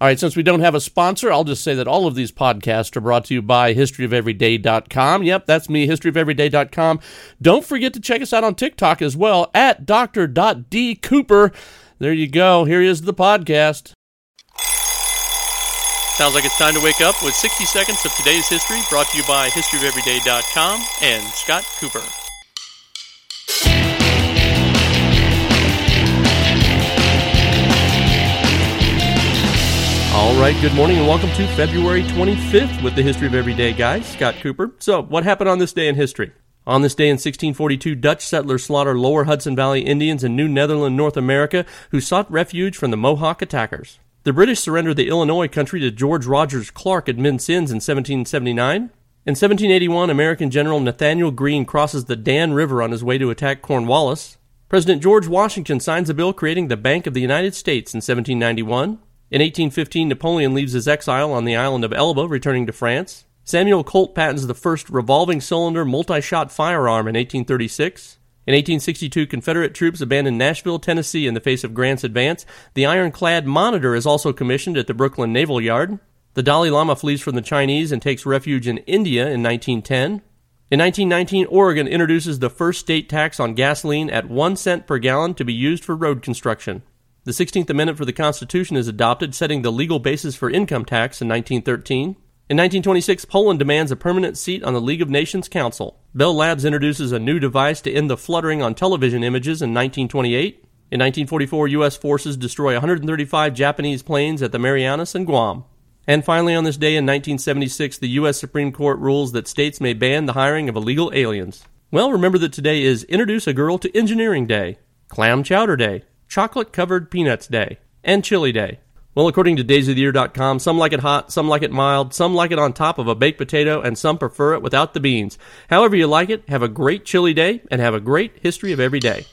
All right, since we don't have a sponsor, I'll just say that all of these podcasts are brought to you by historyofeveryday.com. Yep, that's me, historyofeveryday.com. Don't forget to check us out on TikTok as well at dr.d cooper. There you go. Here is the podcast. Sounds like it's time to wake up with 60 seconds of today's history brought to you by historyofeveryday.com and Scott Cooper. Right, good morning and welcome to February 25th with the History of Everyday Guys, Scott Cooper. So, what happened on this day in history? On this day in 1642, Dutch settlers slaughtered lower Hudson Valley Indians in New Netherland, North America, who sought refuge from the Mohawk attackers. The British surrendered the Illinois country to George Rogers Clark at Vincennes in 1779. In 1781, American General Nathanael Greene crosses the Dan River on his way to attack Cornwallis. President George Washington signs a bill creating the Bank of the United States in 1791. In 1815, Napoleon leaves his exile on the island of Elba, returning to France. Samuel Colt patents the first revolving cylinder multi shot firearm in 1836. In 1862, Confederate troops abandoned Nashville, Tennessee in the face of Grant's advance. The ironclad Monitor is also commissioned at the Brooklyn Naval Yard. The Dalai Lama flees from the Chinese and takes refuge in India in 1910. In 1919, Oregon introduces the first state tax on gasoline at 1 cent per gallon to be used for road construction. The 16th Amendment for the Constitution is adopted, setting the legal basis for income tax in 1913. In 1926, Poland demands a permanent seat on the League of Nations Council. Bell Labs introduces a new device to end the fluttering on television images in 1928. In 1944, U.S. forces destroy 135 Japanese planes at the Marianas and Guam. And finally, on this day in 1976, the U.S. Supreme Court rules that states may ban the hiring of illegal aliens. Well, remember that today is Introduce a Girl to Engineering Day, Clam Chowder Day, Chocolate Covered Peanuts Day, and Chili Day. Well, according to daysoftheyear.com, some like it hot, some like it mild, some like it on top of a baked potato, and some prefer it without the beans. However you like it, have a great chili day and have a great history of every day.